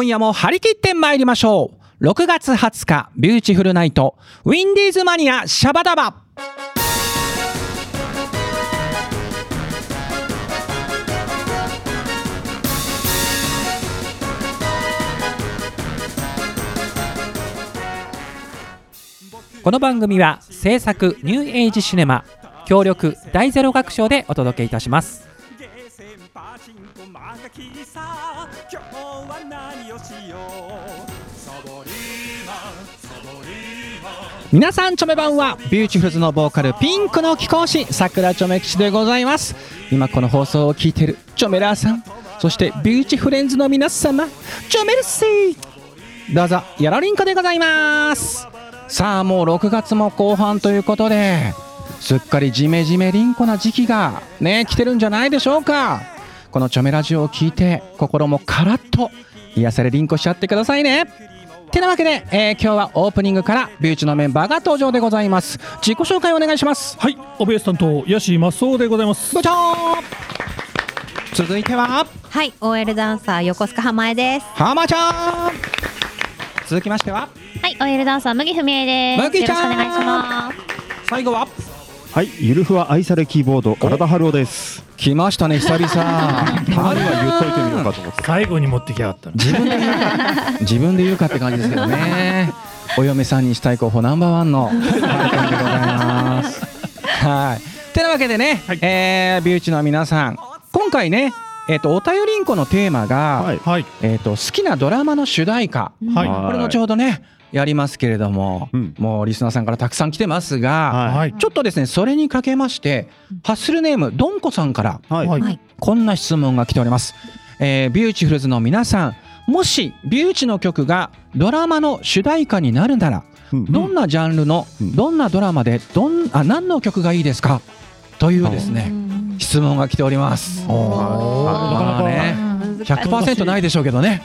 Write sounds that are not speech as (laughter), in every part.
今夜も張り切って参りましょう。6月20日ビューティフルナイト。ウィンディーズマニアシャバダバ。この番組は制作ニューエイジシネマ協力第ゼロ楽章でお届けいたします。マガキさ今日は何をしようサボリーマンサボリーマン皆さんチョメばんはビューティフルズのボーカルピンクの貴公子桜チョメ吉でございます。今この放送を聞いてるチョメラーさんそしてビューティフレンズの皆様チョメルシー。どうぞよろりんこでございます。さあもう6月も後半ということですっかりジメジメりんこな時期がね来てるんじゃないでしょうか。このチョメラジオを聞いて心もカラッと癒されりんこしちゃってくださいねてなわけで、えー今日はオープニングからビューチのメンバーが登場でございます自己紹介お願いしますはい、オベース担当、ヤシマスオでございます。部長続いてははい、OL ダンサー横須賀浜江です。浜ちゃん続きましてははい、OL ダンサー麦文江です。麦ちゃんよろしくお願いします。最後ははい、ゆるふわ愛されキーボード、体春夫です。来ましたね久々。たまには言っといてみようかと思って。最後に持ってきやがったな。自分で言うか自分で言うかって感じですけどね。お嫁さんにしたい候補ナンバーワンのはい。てなわけでね、はい。えービューチの皆さん。今回ねえっ、とお便りんこのテーマが、はい、はい、えー、と好きなドラマの主題歌、はい、はい。これ後ほどねやりますけれども、うん。もうリスナーさんからたくさん来てますが、ははい、ちょっとですねそれにかけましてハッスルネームどんこさんからはい、こんな質問が来ております、えービューティフルズの皆さんもしビューチの曲がドラマの主題歌になるならうん。どんなジャンルのうん。どんなドラマでどんあ何の曲がいいですか？というですね質問が来ております。まあね100%ないでしょうけどね。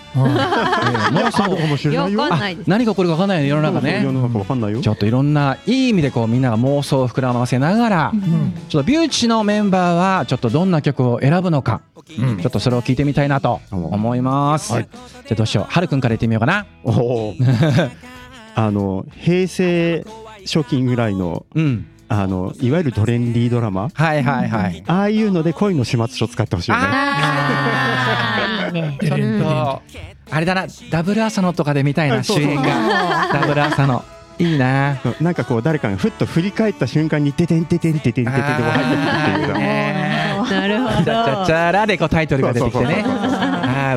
何が起こるか分かんない世の中ね。世の中わかんないよ。ち。ょっといろんないい意味でこうみんなが妄想を膨らませながらうん。ちょっとビューチのメンバーはちょっとどんな曲を選ぶのかうん。ちょっとそれを聞いてみたいなと思います。はい。じゃあどうしよう、はるくんから言ってみようかな。(laughs) あの平成初期ぐらいのうん、あのいわゆるトレンディードラマ、はいはいはい。ああいうので恋の始末書使ってほしいよね。あーいいね。でれんでれんとあれだな、ダブル朝のとかで見たいな、主演が。(laughs) ダブル朝の。いいな。なんかこう誰かがふっと振り返った瞬間にててんててんててんててんで入ってくるっていうか。(laughs) ねなるほチャチャチャラでこうタイトルが出てきてね。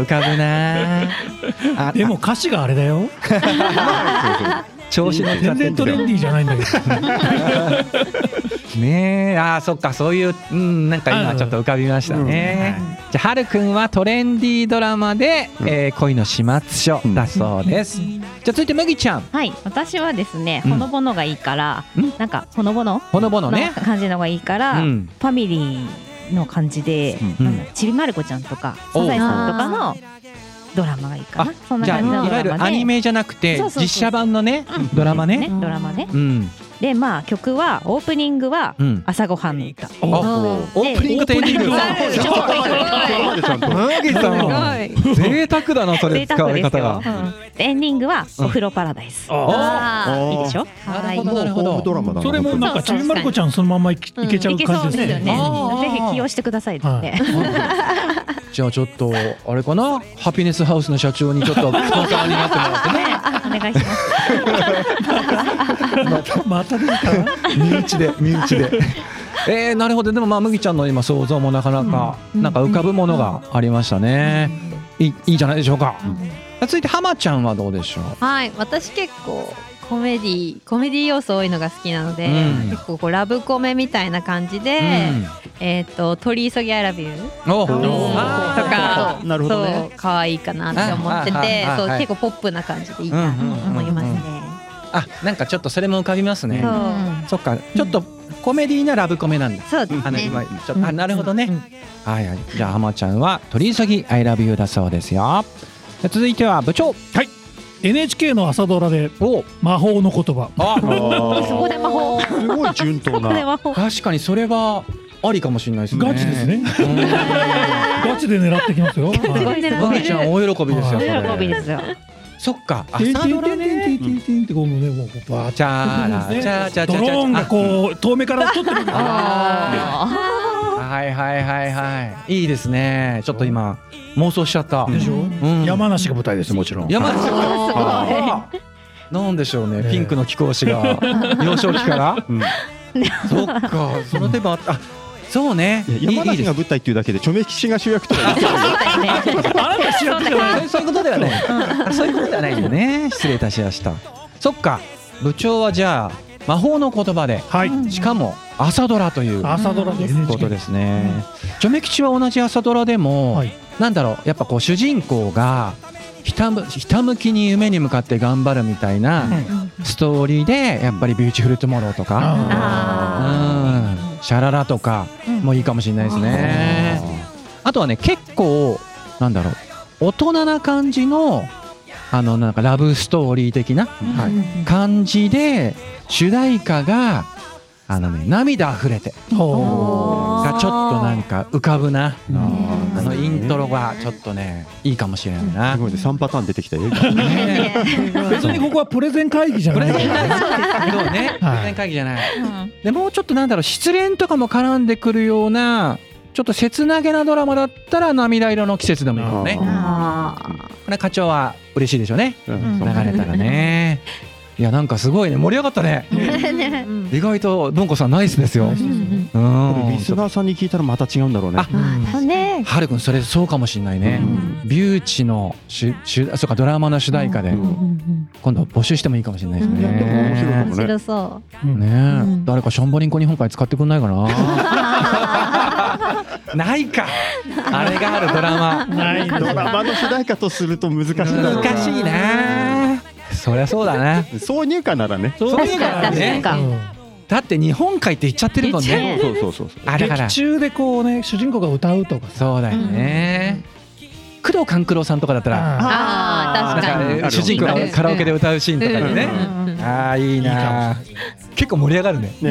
浮かぶな。(laughs) あでも歌詞があれだよ。(laughs) 調子乗っちゃって全然トレンディーじゃないんだけど。(laughs) ねえ、ああ、そっか、そういう、うん、なんか今ちょっと浮かびましたね。じゃあ、はるくんはトレンディードラマで、うんえー恋の始末書だそうです。じゃあ、続いて麦ちゃん。はい、私はですね、うんほのぼのがいいから、うんなんかほのぼの？ほのぼのね。の感じのがいいから、うんファミリーの感じで、うんちびまる子ちゃんとかサザエさんとかのドラマがいいかな。そんなじゃあ感じのいわゆるドラマで。アニメじゃなくてそうそうそう実写版のねうんドラマね。ドラマね。うんで、まあ曲はオープニングはうん。朝ごはんの歌。あオープニングとエンディング。贅沢だなそれ贅使わ。れ方が。うんでエンディングはお風呂パラダイス。い。い。でしょ。なるほどなるほホームドど。ラマだな。それもなんかちびまる子ちゃんそのままい。けちゃう感。じですすね。ぜひ起用してください。って。はい。じゃあちょっとあれかなハピネスハウスの社長にちょっとスポンサーになってもらってね。お願い。します。たですか。身内で身内で。えー、なるほどでもまあ麦ちゃんの今想像もなかなかなんか浮かぶものがありましたね。いいいいじゃないでしょうか。続いて浜ちゃんはどうでしょう。はい、私結構コメディコメディ要素多いのが好きなので、うん結構こうラブコメみたいな感じで、えっ、と取り急ぎアラビューうん、おとかなる。ほどねそう可愛いかなって思っててああはいそう結構ポップな感じでいいなと思います。あなんかちょっとそれも浮かびますね。そっか。ちょっとコメディーなラブコメなんだ。そうですね。あの今ちょっとあなるほどね。はいはい。じゃあ浜ちゃんは取り急ぎ I love you だそうですよ。続いては部長。NHK の朝ドラでお。魔法の言葉。あ。そこで魔法。すごい順当な。確かにそれはありかもしれないですね。ガチですね。ガチで狙ってきますよ。(laughs) すごいうんすごい麦ちゃん大喜びですよそれ。喜びですよ。そっか。朝ドラテンテンテンテねンってこうねもうバチャーラチャーチャードローンがこう遠目から撮ってるわけですよあはいはいはいはいいいですねちょっと今妄想しちゃったでしょ山梨が舞台ですもちろん山梨ーなんでしょうねピンクの貴公子が幼少期からそっかその手もあったあそうね。山梨が舞台っていうだけでチョメキシが主役とか言ってた (laughs) あなた主役じゃないそういうことではないそういうことではないよね。失礼いたしました。そっか。部長はじゃあ魔法の言葉ではい。しかも朝ドラという朝ドラでことですね。チョメ吉は同じ朝ドラでも、はい。なんだろう。やっぱこう主人公がひたむひたむきに夢に向かって頑張るみたいなストーリーでやっぱり「ビューティフルトゥモロー」とか。あ「うんシャララ」とかもいいかもしれないですね。あとはね結構なんだろう大人な感じのあのなんかラブストーリー的な感じで主題歌があのね涙あふれて。がちょっとなんか浮かぶな。ああのイントロがちょっとねいいかもしれないな。す。ごいね。3パターン出てきたよ。(laughs) 別にここはプレゼン会議じゃプない。レゼン会議そうね。プはい。レゼン会議じゃない。でもうちょっとなんだろう失恋とかも絡んでくるようなちょっと切なげなドラマだったら涙色の季節でもいいかもね。あこれ課長は嬉しいでしょうね。うん。流れたらね。いやなんかすごいね盛り上がったね。ー (laughs) 意外とどんこさんナイスですよ。うんリスナーさんに聞いたらまた違うんだろうねはるくんそれそうかもしれないね。ビューチのしゅそうかドラマの主題歌でうん今度募集してもいいかもしれないですね。面白そうんね誰かションボリンコ日本海使ってくんないかな？(laughs) ないか。あれがあるドラマ。(laughs) ないドラマの主題歌とすると難しい難しいな。そりゃそうだ (laughs) な。挿入歌ならねそういうのはね。だって日本海って言っちゃってるもんね。そうそうそうそうあだから劇。中でこうね主人公が歌うとかさそうだよね。工藤官九郎さんとかだったら。あー確かに。主人公がカラオケで歌うシーンとかでね。ああいいな。結構盛り上がるね。(laughs) って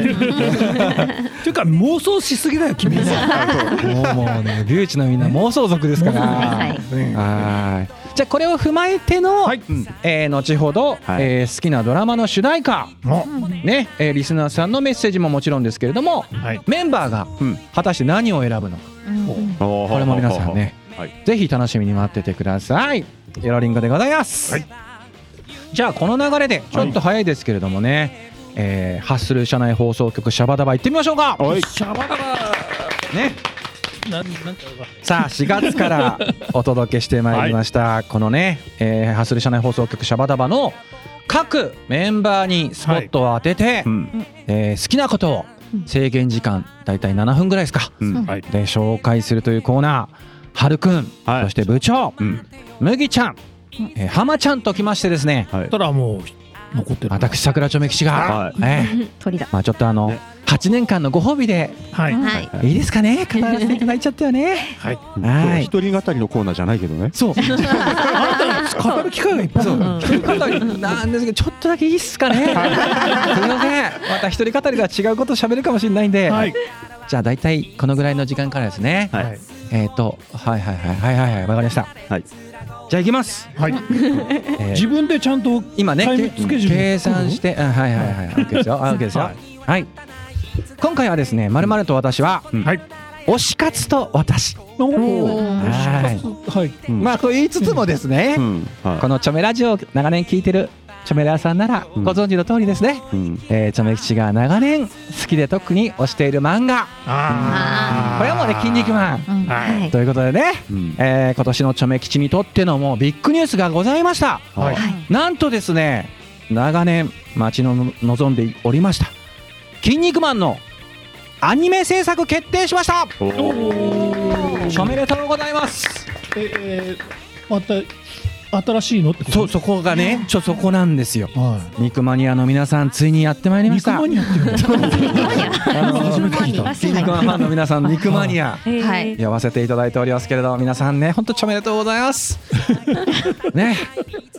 いうか妄想しすぎだよ君はもうもうねビューチのみんな妄想族ですから。はい。はい。じゃあこれを踏まえての、はい。えー後ほど、はい。えー好きなドラマの主題歌。お。ね、えーリスナーさんのメッセージももちろんですけれども、はい。メンバーがうん。果たして何を選ぶのか、ここれも皆さんね、はい。ぜひ楽しみに待っててください。エロリンゴでございます。はい。じゃあこの流れでちょっと早いですけれどもね、えーハッスル社内放送局シャバダバ行ってみましょうか。はい。シャバダバね。なんなんかさあ4月からお届けしてまいりました、このね、えーハッスル社内放送局シャバダバの各メンバーにスポットを当てて、うん。えー好きなことを制限時間だいたい7分ぐらいですか。うん。はい。で紹介するというコーナーはるくん、はい。そして部長、うん。麦ちゃん、えー、浜ちゃんときましてですね。はい。たらもう残ってる。私桜町メキシが、はい。えー (laughs) 鳥だ。まあちょっとあの、ね。8年間のご褒美ではい。はい。いいですかね？語らせていただいちゃったよね。はい。はい。一人語りのコーナーじゃないけどね。そう。語る機会がいっぱいある。そう。一人語りなんですけどちょっとだけいいっすかね？すいません。また一人語りでは違うこと喋るかもしれないんで、はい。じゃあ大体このぐらいの時間からですね、はい。はいえっ、とはいはいはい。はいはいはい。わかりました。はい。じゃあ行きます、はい。えー。(laughs) 自分でちゃんと今ねタイムけスケジュール計算して、うん、はいはいはい OK ですよ。ですよ。はい、今回はですねまるまると私はうん。はい。推し活と私。おおはい。はい。うんまあと言いつつもですね、うん。はい。このチョメラジオを長年聞いてるチョメラーさんならうん。ご存知の通りですね、うん。えー、チョメ吉が長年好きで特に推している漫画。あこれはもうね「筋肉マンうん。はい。はい」ということでね、うん。えー今年のチョメ吉にとってのもうビッグニュースがございました。はい。なんとですね長年待ちの望んでおりました「筋肉マン」のアニメ制作決定しました。おめでとうございます。えーまた新しいのってこと？そそこがねちょそこなんですよ。は肉マニアの皆さんついにやってまいりいました。肉マニアっていうの？あの初めて聞いた筋肉マンファンの皆さん肉マニア。はい。呼ばせていただいておりますけれど皆さんね本当ちょめでとうございます。(laughs) ね。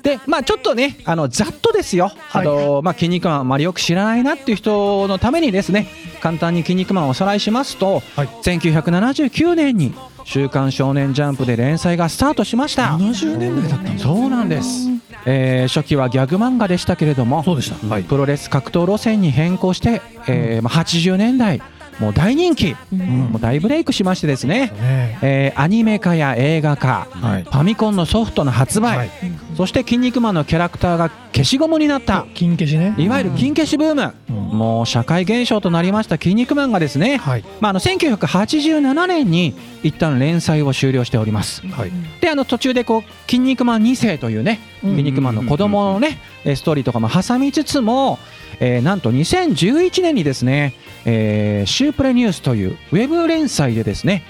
でまあちょっとねあのざっとですよ、あのまあ、筋肉マンあまりよく知らないなっていう人のためにですね簡単に筋肉マンをおさらいしますと、はい。1979年に「週刊少年ジャンプ」で連載がスタートしました。70年代だったそうなんです、えー初期はギャグ漫画でしたけれどもそうでした。はい。プロレス格闘路線に変更して、えーまあ、80年代もう大人気、もう大ブレイクしましてですね、ね。えーアニメ化や映画化、はい。ファミコンのソフトの発売、はい。そして「筋肉マン」のキャラクターが消しゴムになった。金消しね。いわゆる金消しブーム、うんもう社会現象となりました「筋肉マン」がですね、はい。まあ、あの1987年に一旦連載を終了しております。はい。であの途中でこう「筋肉マン2世」というね「うん。筋肉マン」の子供のねえーストーリーとかも挟みつつも、えーなんと2011年にですね、えーシュープレニュースというウェブ連載でですね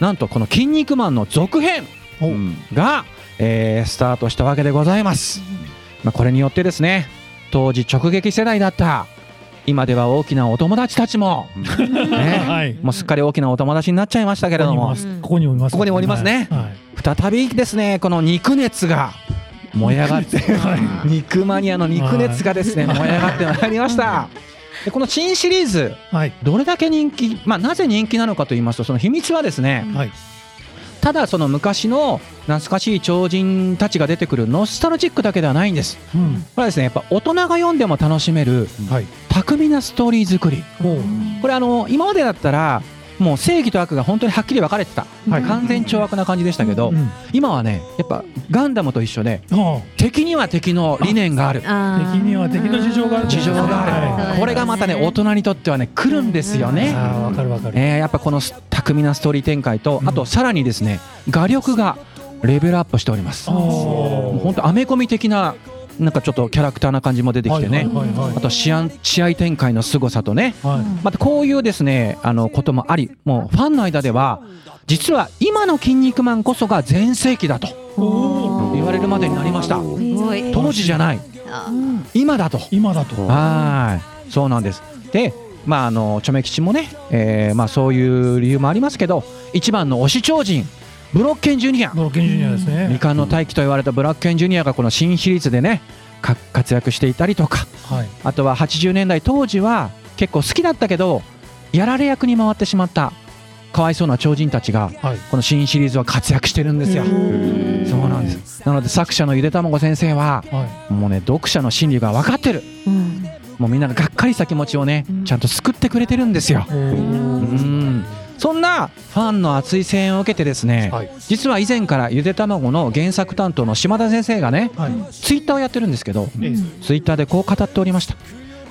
なんとこの「筋肉マン」の続編う。んが、えースタートしたわけでございます、まあ、これによってですね当時直撃世代だった今では大きなお友達たちも、ね。(laughs) はい。もうすっかり大きなお友達になっちゃいましたけれども。ここにもいます。ここにもいますね。はい。再びですねこの肉熱が燃え上がって肉マニアの肉熱がですね燃え上がってまいりました。でこの新シリーズはい。どれだけ人気、まあ、なぜ人気なのかと言いますとその秘密はですねはいただその昔の懐かしい超人たちが出てくるノスタルジックだけではないんです。うん。これはですねやっぱ大人が読んでも楽しめるはい。巧みなストーリー作り。おう。これあの今までだったらもう正義と悪が本当にはっきり分かれてた、はい。完全懲悪な感じでしたけど、うん。今はねやっぱガンダムと一緒であ。敵には敵の理念がある。あ敵には敵の事情がある。事情があはるこれがまたね大人にとってはね来るんですよいね。ああわかるわかる。えーやっぱこのス巧みなストーリー展開とうん。あとさらにですね画力がレベルアップしております。本当アメコミ的ななんかちょっとキャラクターな感じも出てきてね、はいはいはいはい。あと試合試合展開の凄さとね。はい。またこういうですねあのこともありもうファンの間では実は今の「筋肉マン」こそが全盛期だと言われるまでになりました。当時じゃない。今だと。今だと。はい。そうなんです。でまああのチョメ吉もね、えーまあ、そういう理由もありますけど一番の推し超人ブロッケンジュニア。ブロッケンジュニアですね。未完の大器と言われたブラッケンジュニアがこの新シリーズでねか活躍していたりとか。はい。あとは80年代当時は結構好きだったけどやられ役に回ってしまったかわいそうな超人たちがはい。この新シリーズは活躍してるんですよ。そうなんです。なので作者のゆでたまご先生ははい。もうね読者の心理が分かってるもうみんなががっかりした気持ちをねちゃんと救ってくれてるんですよ。うん。そんなファンの熱い声援を受けてですね、はい。実は以前からゆでたまごの原作担当の島田先生がねはい。ツイッターをやってるんですけどええ。ツイッターでこう語っておりました。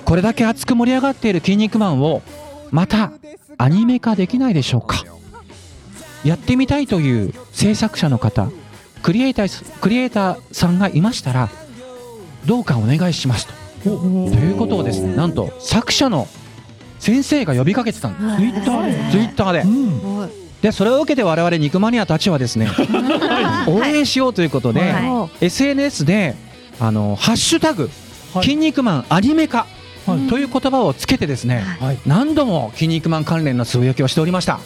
これだけ熱く盛り上がっている「筋肉マン」をまたアニメ化できないでしょうか。やってみたいという制作者の方クリエイタークリエイターさんがいましたらどうかお願いしますとということをですねなんと作者の先生が呼びかけてたんです。ツイッターでツイッターで。うん。でそれを受けて我々肉マニアたちはですね応援しようということで、は SNS であのハッシュタグはい。筋肉マンアニメ化はい。という言葉をつけてですねはい。何度も筋肉マン関連のつぶやきをしておりました。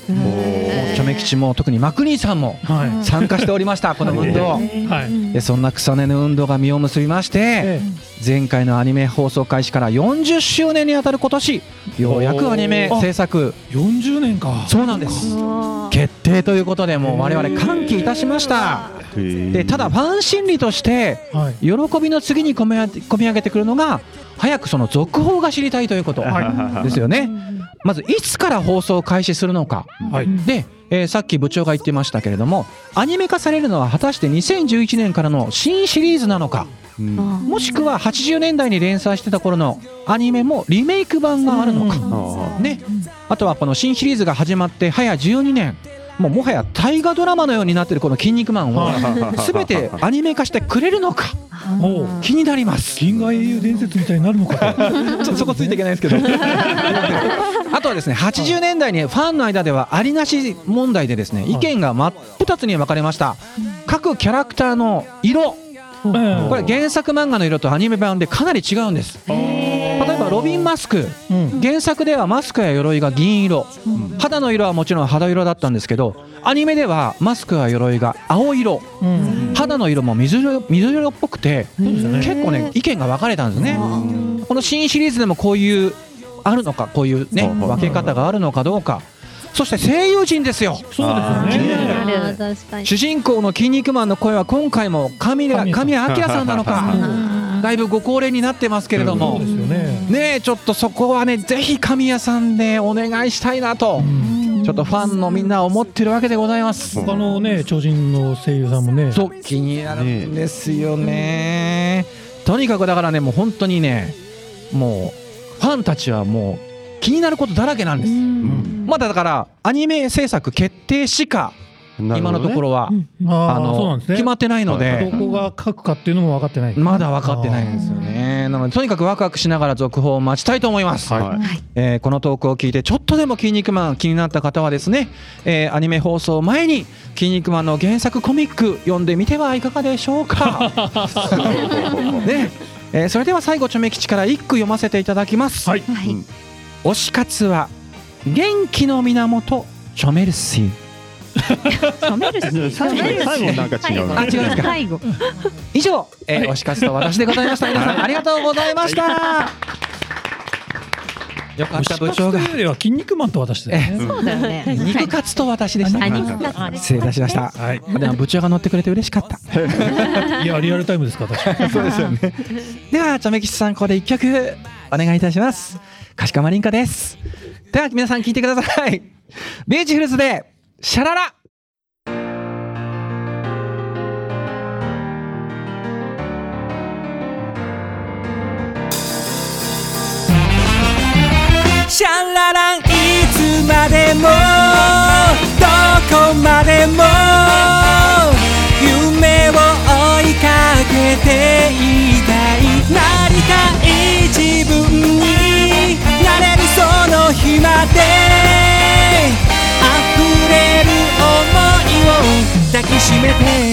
チョメ吉も特にマクニーさんもはい。参加しておりましたこの運動はい。でそんな草根の運動が実を結びましてえ前回のアニメ放送開始から40周年にあたる今年ようやくアニメ制作。え40年か。そうなんです。決定ということでもう我々歓喜いたしました。でただファン心理としてはい。喜びの次に込み上げ込み上げてくるのが早くその続報が知りたいということ。ですよね。まずいつから放送を開始するのか。はい。で、えーさっき部長が言ってましたけれどもアニメ化されるのは果たして2011年からの新シリーズなのか。もしくは80年代に連載してた頃のアニメもリメイク版があるのか、ね、あとはこの新シリーズが始まって早12年もうもはや大河ドラマのようになってるこの「筋肉マン」を全てアニメ化してくれるのか？(laughs) 気になります。銀河英雄伝説みたいになるのかと。(laughs) ちょっとそこついていけないですけど。(laughs) あとはですね80年代にファンの間ではありなし問題でですね意見が真っ二つに分かれました。各キャラクターの色。これ原作漫画の色とアニメ版でかなり違うんです例えばロビンマスク。うん。原作ではマスクや鎧が銀色。肌の色はもちろん肌色だったんですけどアニメではマスクや鎧が青色。うん。肌の色も水色水色っぽくて結構ね意見が分かれたんですね。この新シリーズでもこういうあるのかこういうねうん。分け方があるのかどうか。そして声優陣ですよ。そうですね。主人公の筋肉マンの声は今回も神谷神谷明さんなのか。(laughs) だいぶご高齢になってますけれどそもうですよねねえちょっとそこはねぜひ神谷さんでお願いしたいなと。ちょっとファンのみんな思ってるわけでございます。他のね超人の声優さんもね。そう気になるんですよね。とにかくだからねもう本当にねもうファンたちはもう気になることだらけなんです。まだだからアニメ制作決定しか今のところはああーそうなんですね。の決まってないのどでこが書くかっていうのも分かってない。まだ分かってないんですよね。なのでとにかくワクワクしながら続報を待ちたいと思います。はい。えーこのトークを聞いてちょっとでも「筋肉マン」気になった方はですね、えーアニメ放送前に「筋肉マン」の原作コミック読んでみてはいかがでしょうか。(laughs) ね。えーそれでは最後チョメ吉から一句読ませていただきます。はい。推し活は元気の源チョメルシー止めるし。最後最後なんか違うな。あ違う。んですか最後。以上、えー推し活と私でございました。皆さんありがとうございました。よかった部長が。推し活というよりはキン肉マンと私だよね。そうだよね。肉活と私でした。失礼いたしました。はい。でも部長が乗ってくれて嬉しかった。(laughs) いやリアルタイムですか私。そうですよね。ではチョメ吉さんここで一曲お願いいたします。かしこまりんかです。では皆さん聞いてください。ビューティフルズでシャララシャラランいつまでもどこまでも夢を追いかけていたい。なりたい自分になれるその日まで。溢れる想いを抱きしめて。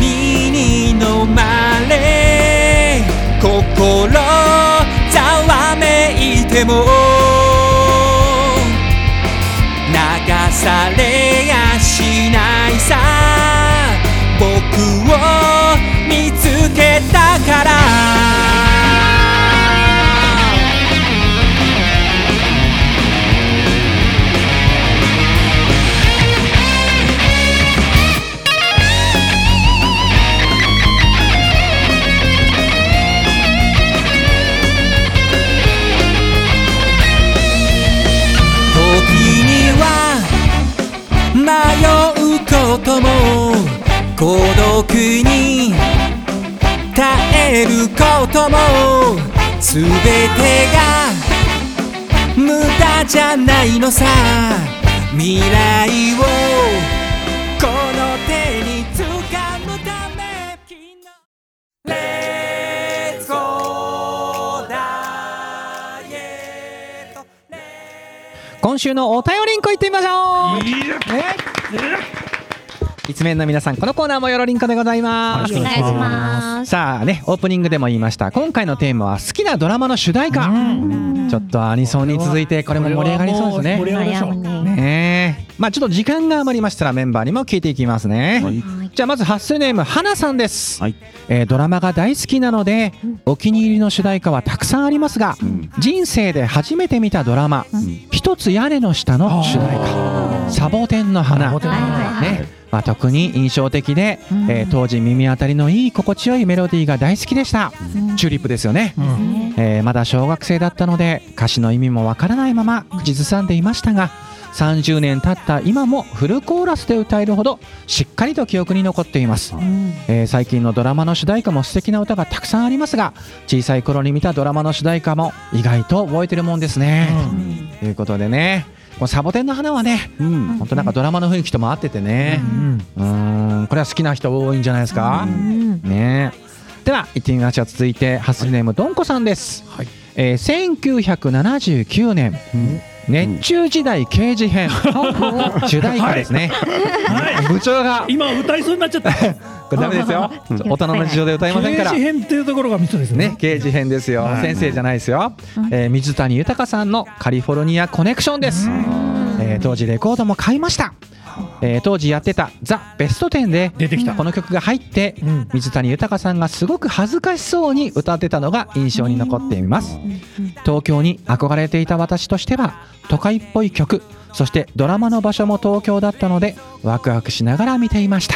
みに飲まれ心ざわめいても駄じゃないのさ。未来をこの手に掴むため。レッツゴーダイエット。今週のお便りんこ行ってみましょう一面の皆さんこのコーナーもよろりんこでございます。お願いします。さあねオープニングでも言いました。今回のテーマは好きなドラマの主題歌。ちょっとアニソンに続いてこれも盛り上がりそうですね。盛り上がりましょう悩むね。ねまあちょっと時間が余りましたらメンバーにも聞いていきますね、はい。じゃあまずハッスルネーム花さんです、はい。えードラマが大好きなのでお気に入りの主題歌はたくさんありますがうん。人生で初めて見たドラマ「一つ屋根の下」の主題歌「サボテンの花」サボテンの花ねまあ、特に印象的で、えー当時耳当たりのいい心地よいメロディーが大好きでした、チューリップですよね、うん。えーまだ小学生だったので歌詞の意味もわからないまま口ずさんでいましたが30年経った今もフルコーラスで歌えるほどしっかりと記憶に残っています、えー最近のドラマの主題歌も素敵な歌がたくさんありますが小さい頃に見たドラマの主題歌も意外と覚えてるもんですね、ということでねこのサボテンの花はねうん本当なんかドラマの雰囲気とも合っててね。うーん。これは好きな人多いんじゃないですか、ね。では行ってみましょう続いてハッスルネームどんこさんです、はい。えー1979年熱中時代刑事編。主題歌ですね、部長が。今歌いそうになっちゃった。(laughs) これダメですよ。大人の事情で歌いませんから。刑事編っていうところがミソですね。ね、刑事編ですよ、はい。先生じゃないですよ、えー水谷豊さんのカリフォルニアコネクションです、えー当時レコードも買いました、えー当時やってたザ・ベスト10で出てきた。この曲が入って、うん。水谷豊さんがすごく恥ずかしそうに歌ってたのが印象に残っています。東京に憧れていた私としては都会っぽい曲そしてドラマの場所も東京だったのでワクワクしながら見ていました、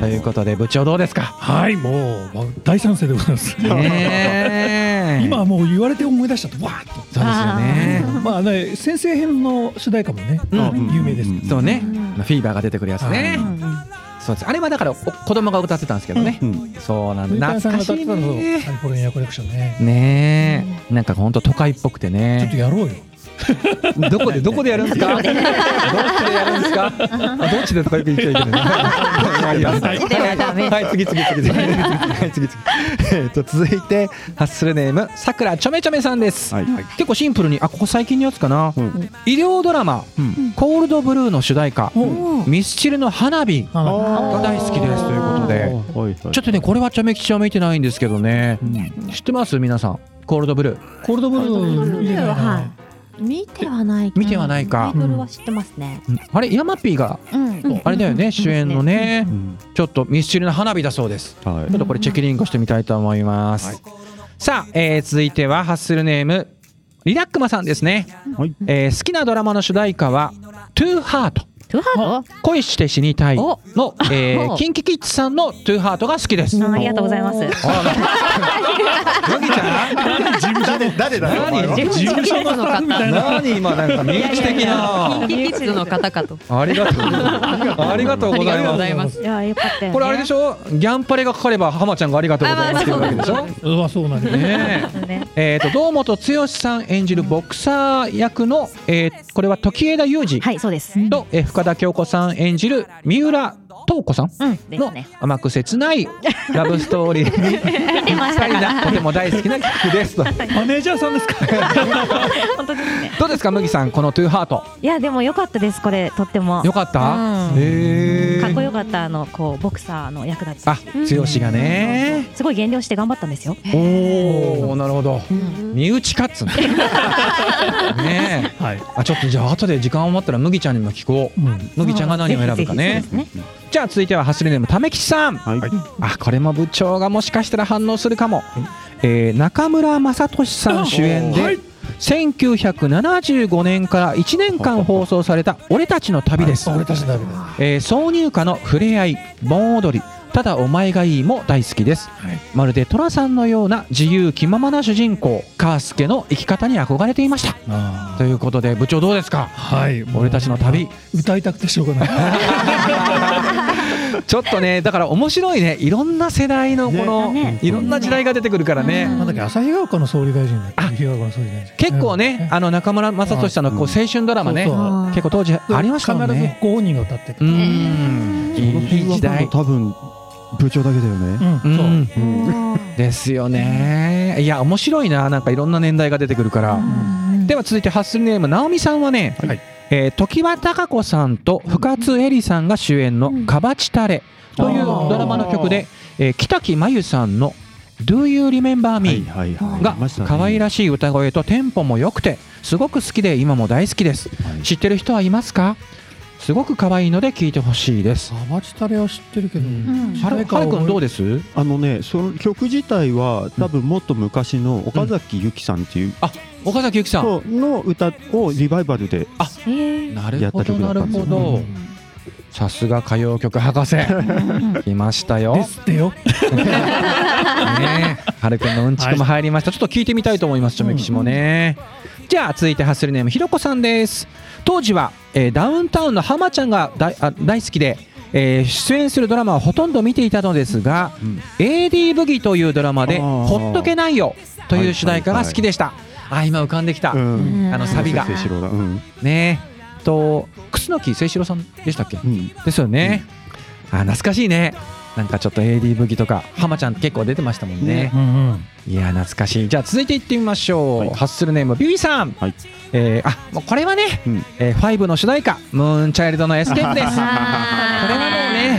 ということで部長どうですか？はいもう大賛成でございます。ねえ。(laughs) 今はもう言われて思い出したわーっと。そうですよね。まあね先生編の主題歌もねうん。有名です。けどそうね、まあフィーバーが出てくるやつね、そうです。あれはだからお子供が歌ってたんですけどね、うんそうなん古だ。懐かしていたのカリねフォルニアコレクションね。ねえ。なんかほんと都会っぽくてちょっねとやろうよ (laughs) どこでどこでやるんですか？(laughs) どっちでやるんですか？(laughs) あどっちでとかよく言っちゃいけないはい次次次次。はい次次。えっと続いてハッスルネームさくらちょめちょめさんです、はい結構シンプルにあここ最近のやつかな、うん。医療ドラマ、うん。コールドブルーの主題歌、ミスチルの花火あが大好きですということで。はいはいちょっとねこれはチョメ吉は見てないんですけどね、知ってます？皆さん。コールドブルー。コールドブルー。いい見てはない見てはないか。タイトルは知ってますね。うん。あれヤマピーがうん。あれだよね主演のね。うん。ちょっとミスチルの花火だそうです。はい。ちょっとこれチェキリングしてみたいと思います、さあ、えー続いてはハッスルネームリラックマさんですね、はい。えー好きなドラマの主題歌は「トゥーハートトゥハー恋して死にたい」おの、えーおキンキキッズさんの「トゥーハートが好きです。ト。ありがとうございます。麦ちゃん？誰誰だよお前は何事務所の方みたいな何今なんか身内的な。キッズの方かと。ありがとう。ありがとうございます。いやよかったよね。これあれでしょ？ギャンパレがかかれば浜ちゃんがありがとうございますって言うわけでしょ？うわそうなんだね。ねえね。えー、と堂本剛さん演じるボクサー役の、えーこれは時枝裕二はいそうです。と、えー深田恭子さん演じる三浦透子さん？のね。甘く切ない (laughs) ラブストーリー。にぴった。りなとても大好きな曲ですと。(laughs) マネージャーさんですか？(laughs) 本当ですね。どうですか麦さんこの「トゥーハート？いやでもよかったですこれとっても。よかった、かっこよかったあのこうボクサーの役だった。あし。剛がね。すごい減量して頑張ったんですよ。おおなるほど。身内かっつねえ。はい。あちょっとじゃあ後で時間を待ったら麦ちゃんにも聞こう。うん。麦ちゃんが何を選ぶかねじゃあ続いてはハッスルネームためきちさん。はい。あこれも部長がもしかしたら反応するかも、えー中村雅俊さん主演で、はい。1975年から1年間放送された「俺たちの旅」です、俺たちの旅だえー挿入歌の「触れ合い」「盆踊り」「ただお前がいい」も大好きです、はい。まるで寅さんのような自由気ままな主人公カースケの生き方に憧れていました。あということで部長どうですか？ーはい。俺たちの旅。歌いたくてしょうがない (laughs) ちょっとねだから面白いね。いろんな世代のこの、ね。いろんな時代が出てくるからね、なん。だっけ朝日が丘の総理大臣だ結構ね、あの中村雅俊さんのこう青春ドラマね、そうそう。結構当時ありましたもん必ずね。ご本人が歌っててうーん、いい時代。多分部長だけだよね。うん。う、そう。ん。ですよね。いや面白いな、なんかいろんな年代が出てくるから。では続いてハッスルネーム直美さんはね、はいえー常盤貴子さんと深津絵里さんが主演の「かばちたれ」というドラマの曲で、えー北木真由さんの「Do You Remember はい Me」が可愛らしい歌声とテンポも良くてすごく好きで今も大好きです。知ってる人はいますか？すごく可愛いので聞いてほしいです。サバチタレは知ってるけど、ん。はるどうです？あのねその曲自体は多分もっと昔の岡崎由紀さんっていう岡崎由紀さん。人の歌をリバイバルでえーなるやった曲だったんですよ。ほどさすが歌謡曲博士。来ましたよ。ですってよ。(laughs) ねえ。はるくんのうんちくも入りました、ちょっと聞いてみたいと思いますちょめきしもね、じゃあ続いてハッスルネームひろこさんです。当時は、えーダウンタウンの浜ちゃんが大好きで、えー出演するドラマはほとんど見ていたのですが、ん。AD ブギーというドラマで「あー。ほっとけないよ」という主題歌が好きでした、あ今浮かんできた、うん。あのサビが。うん。ね。えと忌野清志郎さんでしたっけ？うん。ですよね、あ懐かしいね。なんかちょっと AD ブギとか浜ちゃん結構出てましたもんね。うんうん。いや懐かしい。じゃあ続いていってみましょう、はい。ハッスルネームビビーさん、はい。えーあもうこれはね、うん。えー、5の主題歌ムーンチャイルドのエスケープです。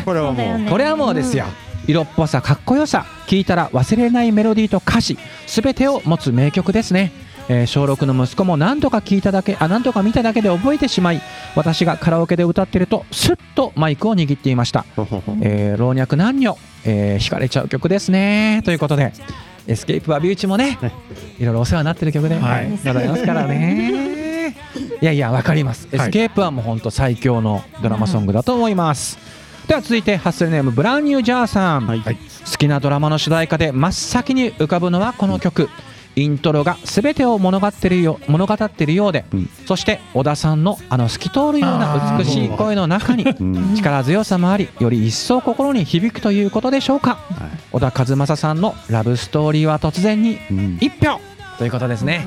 これはもうねこれはもう。これはもうですよ。色っぽさかっこよさ聞いたら忘れないメロディーと歌詞すべてを持つ名曲ですね、えー小6の息子も何度か聞いただけあ何度か見ただけで覚えてしまい私がカラオケで歌ってるとスッとマイクを握っていました。(laughs) えー老若男女、えー惹かれちゃう曲ですね。ということでエスケープはビューチもねねい。ろいろお世話になってる曲ではい。ございますからね。(laughs) いやいやわかります。エスケープはもう本当最強のドラマソングだと思います、では続いてハッスルネームブラウンニュージャーさん、はい。好きなドラマの主題歌で真っ先に浮かぶのはこの曲イントロが全てを物語ってるよ物語ってるようで、うん。そして小田さんのあの透き通るような美しい声の中に (laughs) うん。力強さもありより一層心に響くということでしょうか。はい。小田和正さんのラブストーリーは突然にうん。一票。ということですね。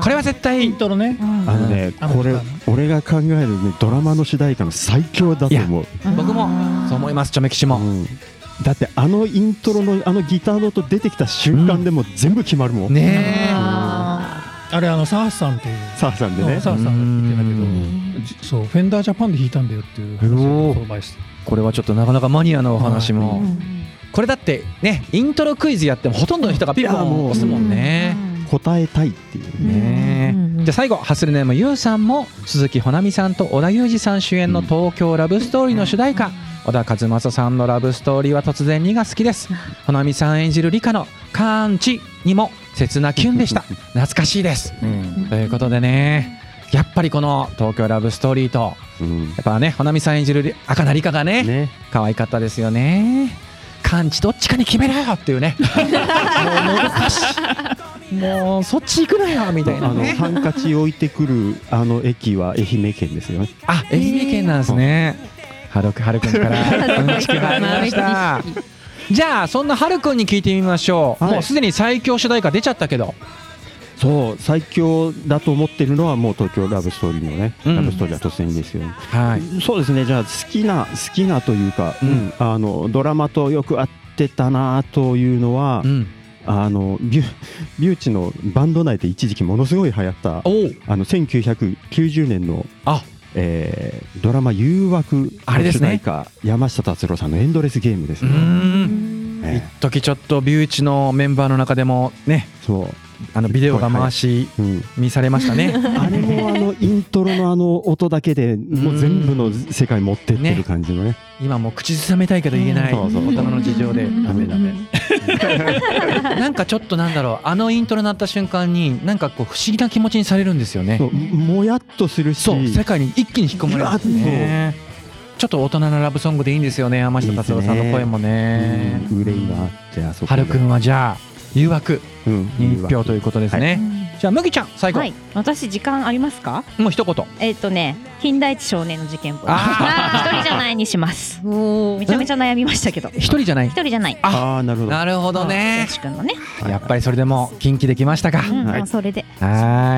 これは絶イ対ントロね。あのねうんこれ俺が考えるねドラマの主題歌の最強だと思う。僕もそう思いますチョメキシも。うんだってあのイントロのあのギターの音出てきた瞬間でもう全部決まるもん。ねああれあのサースさんっていう。サーさんでね。サースさんが言ってたけうどそうフェンダージャパンで弾いたんだよっていう話をそう前してえこれはちょっとなかなかマニアなお話も。これだってねイントロクイズやってもほとんどの人がピンポいやもうン押すもんね。答えたいっていうね。ねうん。じゃあ最後ハッスルネームゆうさんも鈴木保奈美さんと織田裕二さん主演の東京ラブストーリーの主題歌小田和正さんのラブストーリーは突然にが好きです。(laughs) 保奈美さん演じる理科の感知にも切なキュンでした。(laughs) 懐かしいです。ということでねやっぱりこの東京ラブストーリーとうん。やっぱね保奈美さん演じる赤名理香がねね。可愛かったですよね。感知どっちかに決めろよっていうね。(laughs) もうもどかしいもうそっち行くなよみたいなね。ハンカチ置いてくるあの駅は愛媛県ですよね。あ、愛媛県なんですね。はるくはるくんからうんちくがありました。じゃあそんなはるくんに聞いてみましょう。はいもうすでに最強主題歌出ちゃったけど、そう最強だと思ってるのはもう東京ラブストーリーのね、うんラブストーリーは突然ですよ、はい。そうですねじゃあ好きな好きなというか、うんうんあのドラマとよく合ってたなというのは、うん。あのビュビューチのバンド内で一時期ものすごい流行ったおお。あの1990年の、あ、えードラマ「誘惑」のあれですね。山下達郎さんの「エンドレスゲーム」ですうね、一時ちょっとビューチのメンバーの中でもね、ーそうあのビデオが回しうん、見されましたね。あれもあのイントロのあの音だけでもう全部の世界持ってってる感じのね。今もう口ずさめたいけど言えない大人の事情で。ダメダメ。(laughs) なんかちょっとなんだろう、あのイントロ鳴った瞬間になんかこう不思議な気持ちにされるんですよね。もやっとするし。そう。世界に一気に引き込まれるんですね。ちょっと大人なラブソングでいいんですよね。山下達郎さんの声もね。うん憂いがあってあそこはるくんはじゃあ誘惑。一票ということですね、じゃあ麦ちゃん最後、はい。私時間ありますか？もう一言。えっとね金田一少年の事件簿。あ一人じゃないにします。(laughs) おめちゃめちゃ悩みましたけど。一人じゃない？一人じゃない。ああなるほど。なるほどね。よし君のね。やっぱりそれでも近畿できましたか、うんはい。それで。は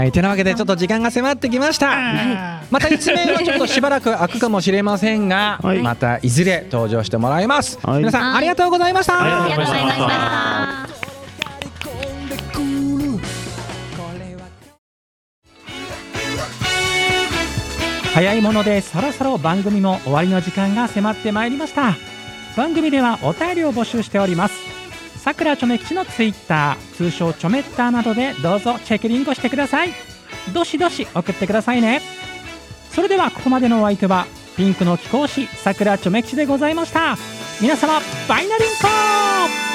ーい。てなわけでちょっと時間が迫ってきました。また一面はちょっとしばらく空くかもしれませんが、はい。またいずれ登場してもらいます、はい。皆さんありがとうございました。ありがとうございました早いものでそろそろ番組も終わりの時間が迫ってまいりました。番組ではお便りを募集しております。さくらちょめ吉のツイッター通称ちょめッターなどでどうぞチェックリンクをしてください。どしどし送ってくださいね。それではここまでのお相手はピンクの貴公子桜ちょめ吉でございました。皆様バイナリンコ